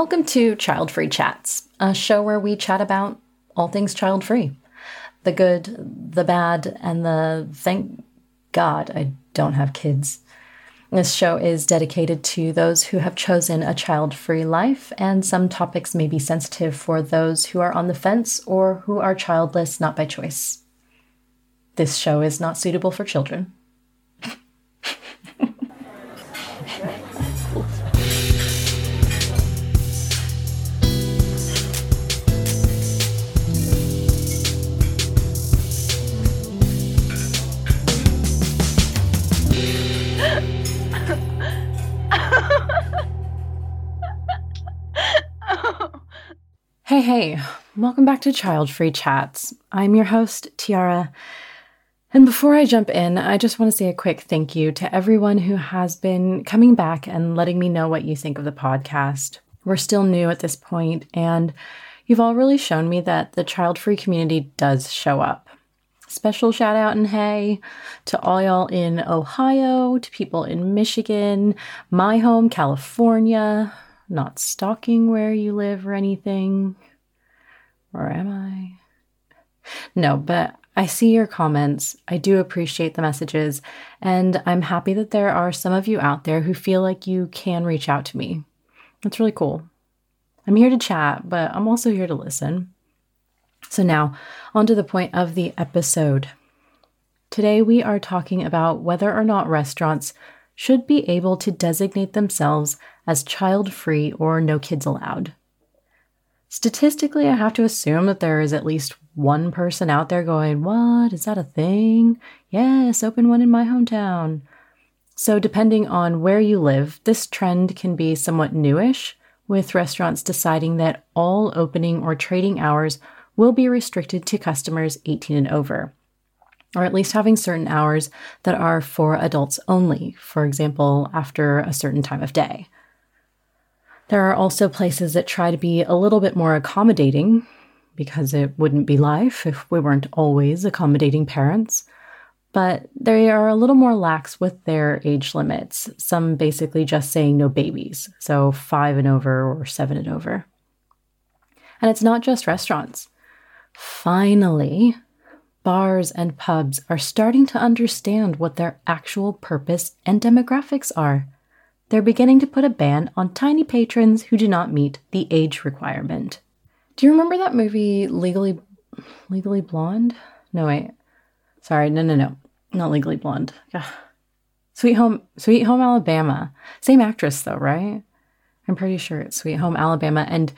Welcome to Child Free Chats, a show where we chat about all things child free the good, the bad, and the thank God I don't have kids. This show is dedicated to those who have chosen a child free life, and some topics may be sensitive for those who are on the fence or who are childless not by choice. This show is not suitable for children. Hey, hey, welcome back to Child Free Chats. I'm your host, Tiara. And before I jump in, I just want to say a quick thank you to everyone who has been coming back and letting me know what you think of the podcast. We're still new at this point, and you've all really shown me that the child free community does show up. Special shout out and hey to all y'all in Ohio, to people in Michigan, my home, California, not stalking where you live or anything. Or am I? No, but I see your comments. I do appreciate the messages. And I'm happy that there are some of you out there who feel like you can reach out to me. That's really cool. I'm here to chat, but I'm also here to listen. So, now on to the point of the episode. Today, we are talking about whether or not restaurants should be able to designate themselves as child free or no kids allowed. Statistically, I have to assume that there is at least one person out there going, What? Is that a thing? Yes, open one in my hometown. So, depending on where you live, this trend can be somewhat newish, with restaurants deciding that all opening or trading hours will be restricted to customers 18 and over or at least having certain hours that are for adults only, for example, after a certain time of day. There are also places that try to be a little bit more accommodating, because it wouldn't be life if we weren't always accommodating parents. But they are a little more lax with their age limits, some basically just saying no babies, so five and over or seven and over. And it's not just restaurants. Finally, bars and pubs are starting to understand what their actual purpose and demographics are. They're beginning to put a ban on tiny patrons who do not meet the age requirement. Do you remember that movie Legally Legally Blonde? No wait. Sorry, no no no. Not Legally Blonde. Ugh. Sweet Home Sweet Home Alabama. Same actress though, right? I'm pretty sure it's Sweet Home Alabama and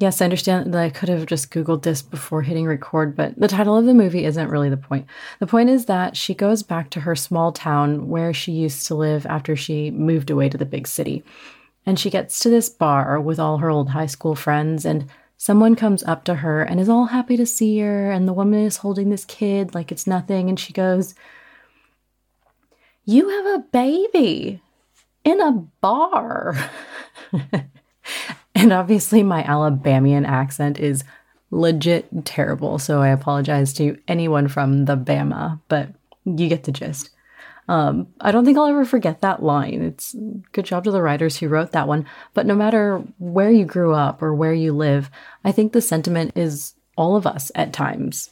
Yes, I understand that I could have just Googled this before hitting record, but the title of the movie isn't really the point. The point is that she goes back to her small town where she used to live after she moved away to the big city. And she gets to this bar with all her old high school friends, and someone comes up to her and is all happy to see her. And the woman is holding this kid like it's nothing. And she goes, You have a baby in a bar. And obviously, my Alabamian accent is legit terrible. So I apologize to anyone from the Bama, but you get the gist. Um, I don't think I'll ever forget that line. It's good job to the writers who wrote that one. But no matter where you grew up or where you live, I think the sentiment is all of us at times.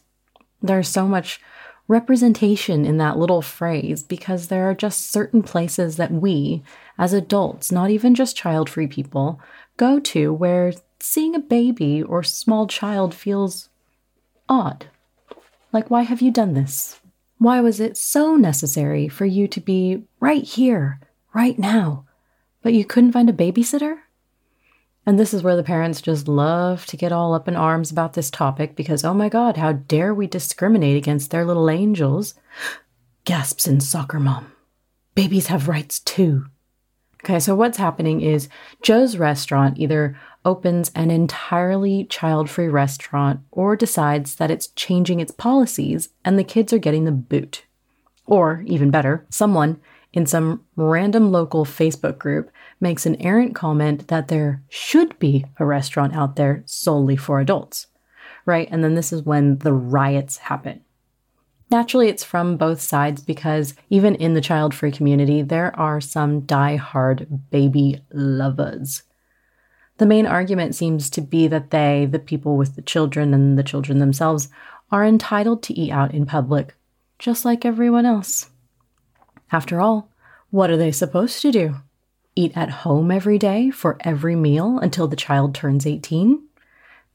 There's so much representation in that little phrase because there are just certain places that we, as adults, not even just child free people, go to where seeing a baby or small child feels odd. Like, why have you done this? Why was it so necessary for you to be right here, right now, but you couldn't find a babysitter? And this is where the parents just love to get all up in arms about this topic because, oh my God, how dare we discriminate against their little angels? Gasps in soccer mom. Babies have rights too. Okay, so what's happening is Joe's restaurant either opens an entirely child free restaurant or decides that it's changing its policies and the kids are getting the boot. Or, even better, someone in some random local Facebook group makes an errant comment that there should be a restaurant out there solely for adults, right? And then this is when the riots happen. Naturally, it's from both sides because even in the child free community, there are some die-hard baby lovers. The main argument seems to be that they, the people with the children and the children themselves, are entitled to eat out in public, just like everyone else. After all, what are they supposed to do? Eat at home every day for every meal until the child turns 18?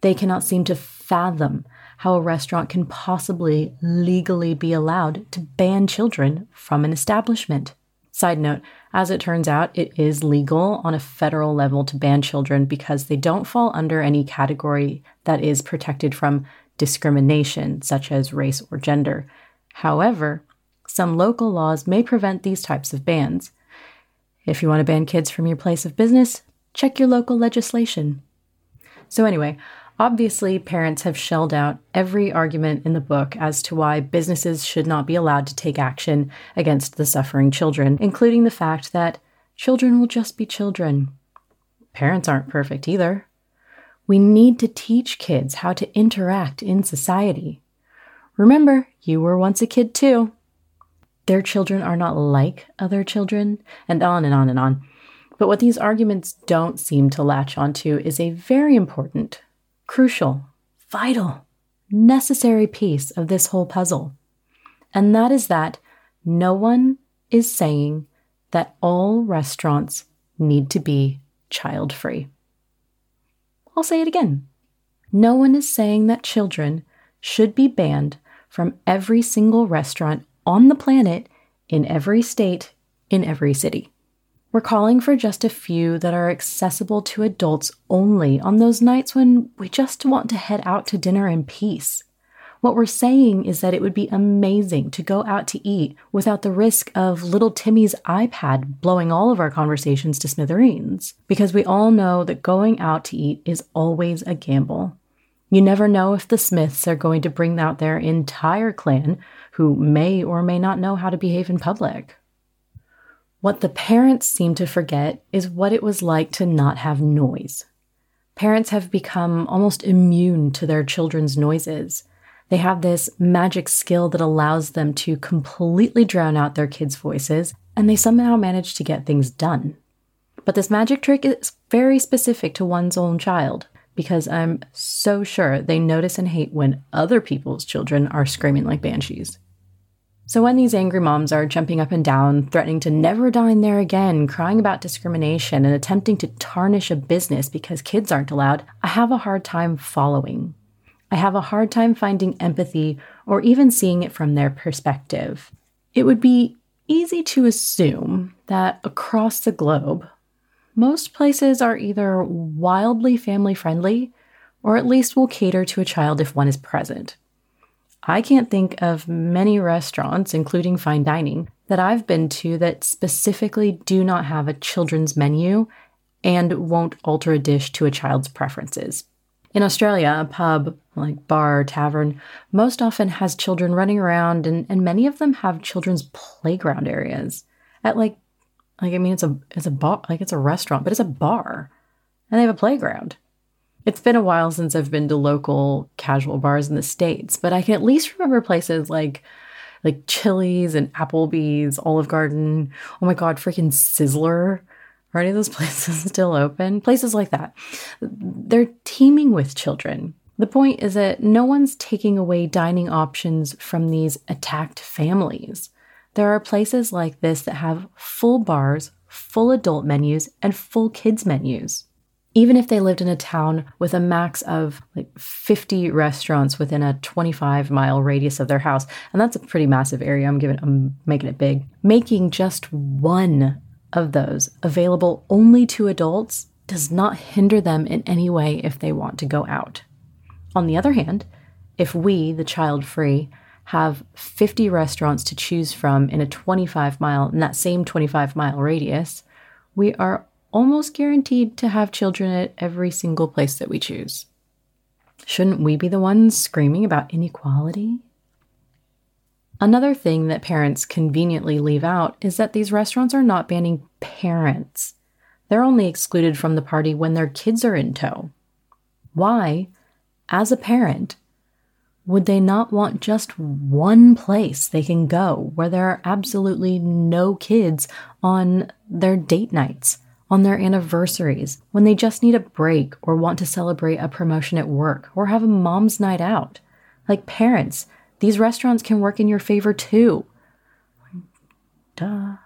They cannot seem to fathom how a restaurant can possibly legally be allowed to ban children from an establishment. Side note, as it turns out, it is legal on a federal level to ban children because they don't fall under any category that is protected from discrimination, such as race or gender. However, some local laws may prevent these types of bans. If you want to ban kids from your place of business, check your local legislation. So, anyway, Obviously, parents have shelled out every argument in the book as to why businesses should not be allowed to take action against the suffering children, including the fact that children will just be children. Parents aren't perfect either. We need to teach kids how to interact in society. Remember, you were once a kid too. Their children are not like other children, and on and on and on. But what these arguments don't seem to latch onto is a very important crucial, vital, necessary piece of this whole puzzle. And that is that no one is saying that all restaurants need to be child free. I'll say it again. No one is saying that children should be banned from every single restaurant on the planet in every state in every city. We're calling for just a few that are accessible to adults only on those nights when we just want to head out to dinner in peace. What we're saying is that it would be amazing to go out to eat without the risk of little Timmy's iPad blowing all of our conversations to smithereens, because we all know that going out to eat is always a gamble. You never know if the Smiths are going to bring out their entire clan, who may or may not know how to behave in public. What the parents seem to forget is what it was like to not have noise. Parents have become almost immune to their children's noises. They have this magic skill that allows them to completely drown out their kids' voices, and they somehow manage to get things done. But this magic trick is very specific to one's own child, because I'm so sure they notice and hate when other people's children are screaming like banshees. So when these angry moms are jumping up and down, threatening to never dine there again, crying about discrimination, and attempting to tarnish a business because kids aren't allowed, I have a hard time following. I have a hard time finding empathy or even seeing it from their perspective. It would be easy to assume that across the globe, most places are either wildly family friendly or at least will cater to a child if one is present. I can't think of many restaurants, including fine dining, that I've been to that specifically do not have a children's menu and won't alter a dish to a child's preferences. In Australia, a pub, like bar tavern, most often has children running around and, and many of them have children's playground areas. At like like I mean it's a it's a bar like it's a restaurant, but it's a bar. And they have a playground. It's been a while since I've been to local casual bars in the States, but I can at least remember places like like Chili's and Applebee's, Olive Garden. Oh my God, freaking Sizzler. Are any of those places still open? Places like that. They're teeming with children. The point is that no one's taking away dining options from these attacked families. There are places like this that have full bars, full adult menus, and full kids menus even if they lived in a town with a max of like 50 restaurants within a 25 mile radius of their house and that's a pretty massive area i'm giving i'm making it big making just one of those available only to adults does not hinder them in any way if they want to go out. On the other hand if we the child free have 50 restaurants to choose from in a 25 mile in that same 25 mile radius we are almost guaranteed to have children at every single place that we choose. Shouldn't we be the ones screaming about inequality? Another thing that parents conveniently leave out is that these restaurants are not banning parents. They're only excluded from the party when their kids are in tow. Why, as a parent, would they not want just one place they can go where there are absolutely no kids on their date nights? On their anniversaries, when they just need a break or want to celebrate a promotion at work or have a mom's night out. Like parents, these restaurants can work in your favor too. Duh.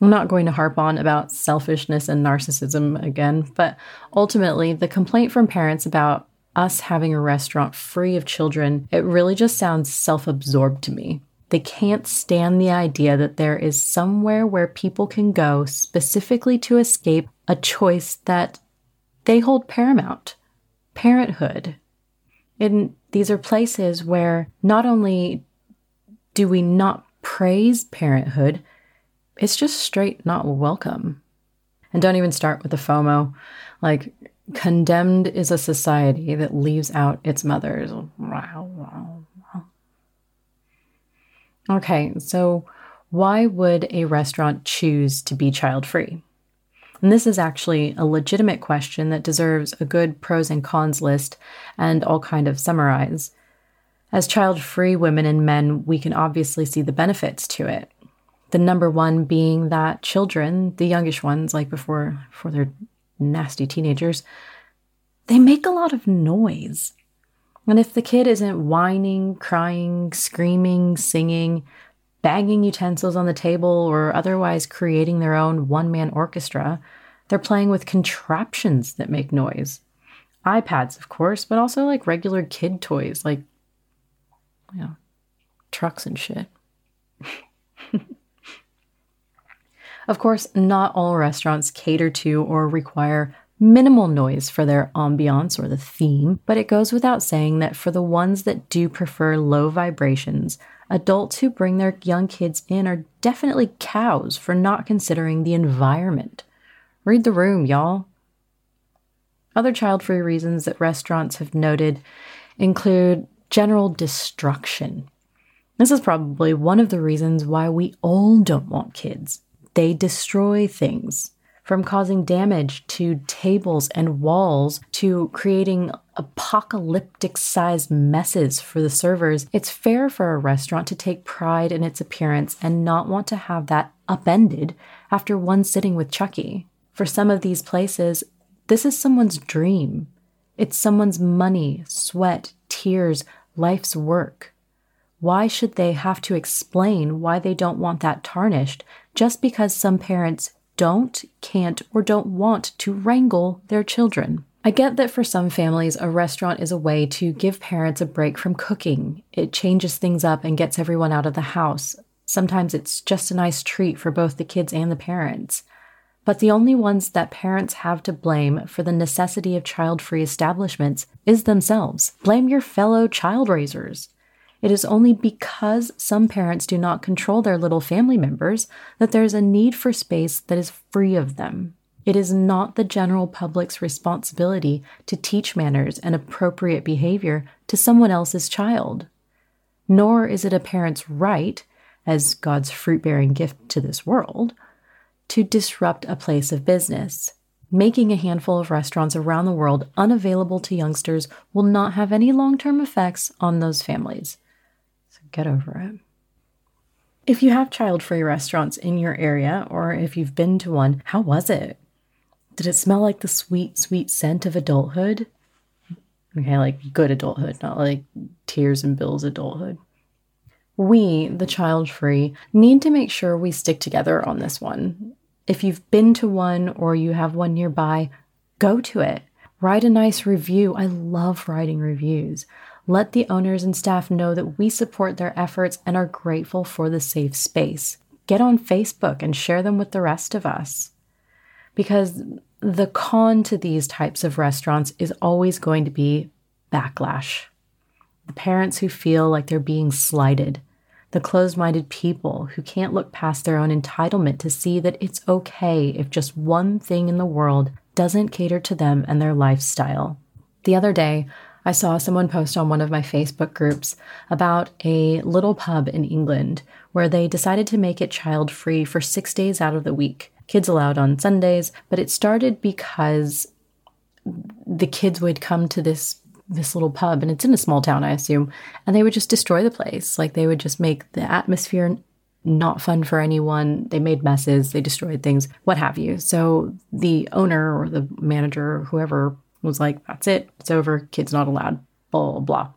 I'm not going to harp on about selfishness and narcissism again, but ultimately, the complaint from parents about us having a restaurant free of children, it really just sounds self absorbed to me. They can't stand the idea that there is somewhere where people can go specifically to escape a choice that they hold paramount parenthood. And these are places where not only do we not praise parenthood, it's just straight not welcome. And don't even start with the FOMO. Like, condemned is a society that leaves out its mothers. Wow, wow. Okay, so why would a restaurant choose to be child free? And this is actually a legitimate question that deserves a good pros and cons list and I'll kind of summarize. As child free women and men, we can obviously see the benefits to it. The number one being that children, the youngish ones, like before, before they're nasty teenagers, they make a lot of noise. And if the kid isn't whining, crying, screaming, singing, banging utensils on the table, or otherwise creating their own one man orchestra, they're playing with contraptions that make noise. iPads, of course, but also like regular kid toys, like, you know, trucks and shit. Of course, not all restaurants cater to or require minimal noise for their ambiance or the theme, but it goes without saying that for the ones that do prefer low vibrations, adults who bring their young kids in are definitely cows for not considering the environment. Read the room, y'all. Other child free reasons that restaurants have noted include general destruction. This is probably one of the reasons why we all don't want kids. They destroy things from causing damage to tables and walls to creating apocalyptic sized messes for the servers. It's fair for a restaurant to take pride in its appearance and not want to have that upended after one sitting with Chucky. For some of these places, this is someone's dream. It's someone's money, sweat, tears, life's work. Why should they have to explain why they don't want that tarnished just because some parents don't, can't, or don't want to wrangle their children? I get that for some families, a restaurant is a way to give parents a break from cooking. It changes things up and gets everyone out of the house. Sometimes it's just a nice treat for both the kids and the parents. But the only ones that parents have to blame for the necessity of child free establishments is themselves. Blame your fellow child raisers. It is only because some parents do not control their little family members that there is a need for space that is free of them. It is not the general public's responsibility to teach manners and appropriate behavior to someone else's child. Nor is it a parent's right, as God's fruit bearing gift to this world, to disrupt a place of business. Making a handful of restaurants around the world unavailable to youngsters will not have any long term effects on those families. Get over it. If you have child free restaurants in your area, or if you've been to one, how was it? Did it smell like the sweet, sweet scent of adulthood? Okay, like good adulthood, not like tears and bills adulthood. We, the child free, need to make sure we stick together on this one. If you've been to one or you have one nearby, go to it. Write a nice review. I love writing reviews. Let the owners and staff know that we support their efforts and are grateful for the safe space. Get on Facebook and share them with the rest of us. Because the con to these types of restaurants is always going to be backlash. The parents who feel like they're being slighted, the closed minded people who can't look past their own entitlement to see that it's okay if just one thing in the world doesn't cater to them and their lifestyle. The other day, I saw someone post on one of my Facebook groups about a little pub in England where they decided to make it child free for six days out of the week. Kids allowed on Sundays, but it started because the kids would come to this this little pub and it's in a small town I assume and they would just destroy the place like they would just make the atmosphere not fun for anyone. They made messes, they destroyed things, what have you. So the owner or the manager or whoever was like, that's it, it's over, kids not allowed, blah, blah, blah.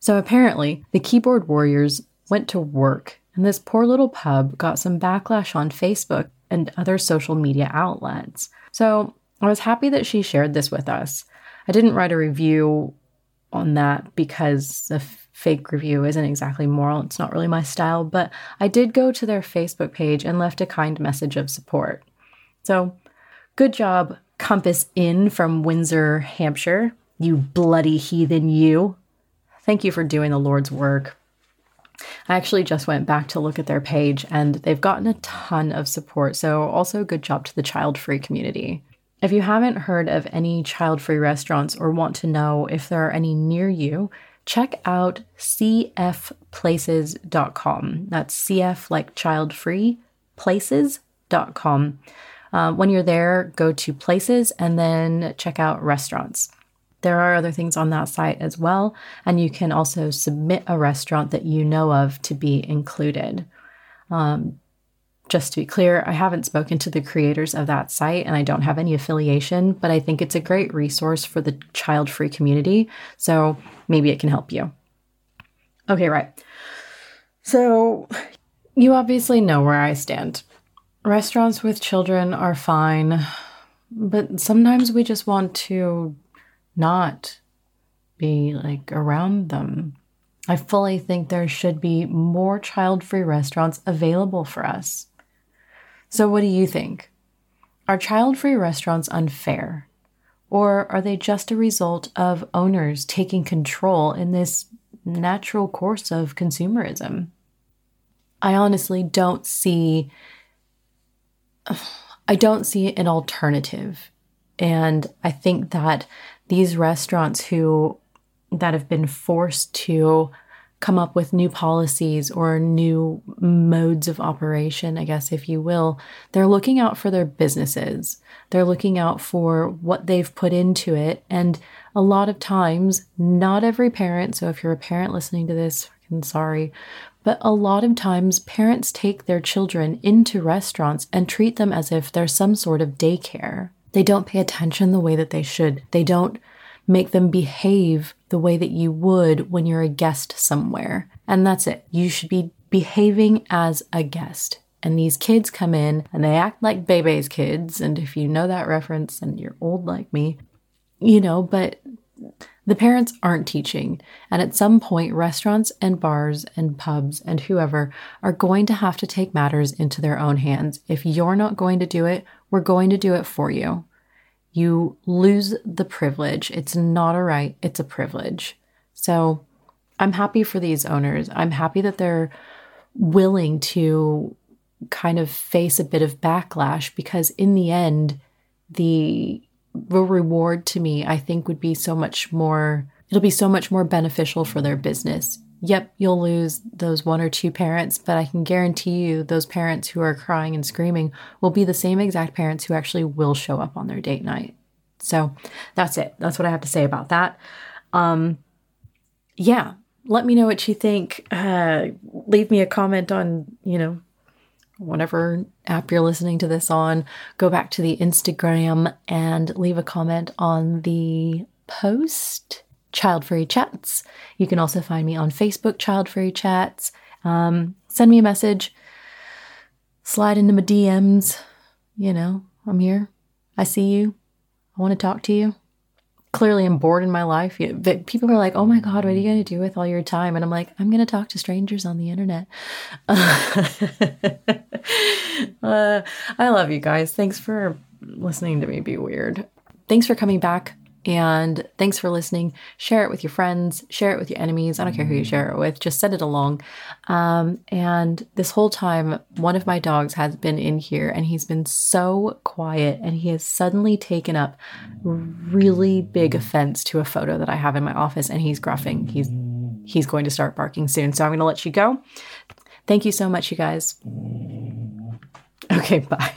So apparently, the keyboard warriors went to work, and this poor little pub got some backlash on Facebook and other social media outlets. So I was happy that she shared this with us. I didn't write a review on that because a fake review isn't exactly moral. It's not really my style, but I did go to their Facebook page and left a kind message of support. So, good job, Compass Inn from Windsor, Hampshire. You bloody heathen, you. Thank you for doing the Lord's work. I actually just went back to look at their page and they've gotten a ton of support. So, also good job to the child free community. If you haven't heard of any child free restaurants or want to know if there are any near you, check out cfplaces.com. That's CF like child free places.com. Uh, when you're there, go to places and then check out restaurants. There are other things on that site as well, and you can also submit a restaurant that you know of to be included. Um, just to be clear, I haven't spoken to the creators of that site and I don't have any affiliation, but I think it's a great resource for the child free community. So maybe it can help you. Okay, right. So you obviously know where I stand. Restaurants with children are fine, but sometimes we just want to not be like around them. I fully think there should be more child free restaurants available for us. So, what do you think? Are child free restaurants unfair? Or are they just a result of owners taking control in this natural course of consumerism? I honestly don't see I don't see an alternative. And I think that these restaurants who that have been forced to come up with new policies or new modes of operation, I guess, if you will, they're looking out for their businesses. They're looking out for what they've put into it. And a lot of times, not every parent, so if you're a parent listening to this, I'm sorry, but a lot of times parents take their children into restaurants and treat them as if they're some sort of daycare. They don't pay attention the way that they should. They don't make them behave the way that you would when you're a guest somewhere. And that's it. You should be behaving as a guest. And these kids come in and they act like Bebe's kids. And if you know that reference and you're old like me, you know, but the parents aren't teaching. And at some point, restaurants and bars and pubs and whoever are going to have to take matters into their own hands. If you're not going to do it, we're going to do it for you you lose the privilege. It's not a right, it's a privilege. So I'm happy for these owners. I'm happy that they're willing to kind of face a bit of backlash because in the end, the reward to me, I think, would be so much more, it'll be so much more beneficial for their business yep, you'll lose those one or two parents, but I can guarantee you those parents who are crying and screaming will be the same exact parents who actually will show up on their date night. So that's it. That's what I have to say about that. Um, yeah, let me know what you think. Uh, leave me a comment on, you know, whatever app you're listening to this on. Go back to the Instagram and leave a comment on the post Child Free Chats. You can also find me on Facebook, Child Free Chats. Um, send me a message, slide into my DMs. You know, I'm here. I see you. I want to talk to you. Clearly, I'm bored in my life. But people are like, oh my God, what are you going to do with all your time? And I'm like, I'm going to talk to strangers on the internet. uh, I love you guys. Thanks for listening to me be weird. Thanks for coming back and thanks for listening. Share it with your friends, share it with your enemies. I don't care who you share it with, just send it along. Um, and this whole time, one of my dogs has been in here and he's been so quiet and he has suddenly taken up really big offense to a photo that I have in my office and he's gruffing. He's he's going to start barking soon. So I'm going to let you go. Thank you so much, you guys. Okay, bye.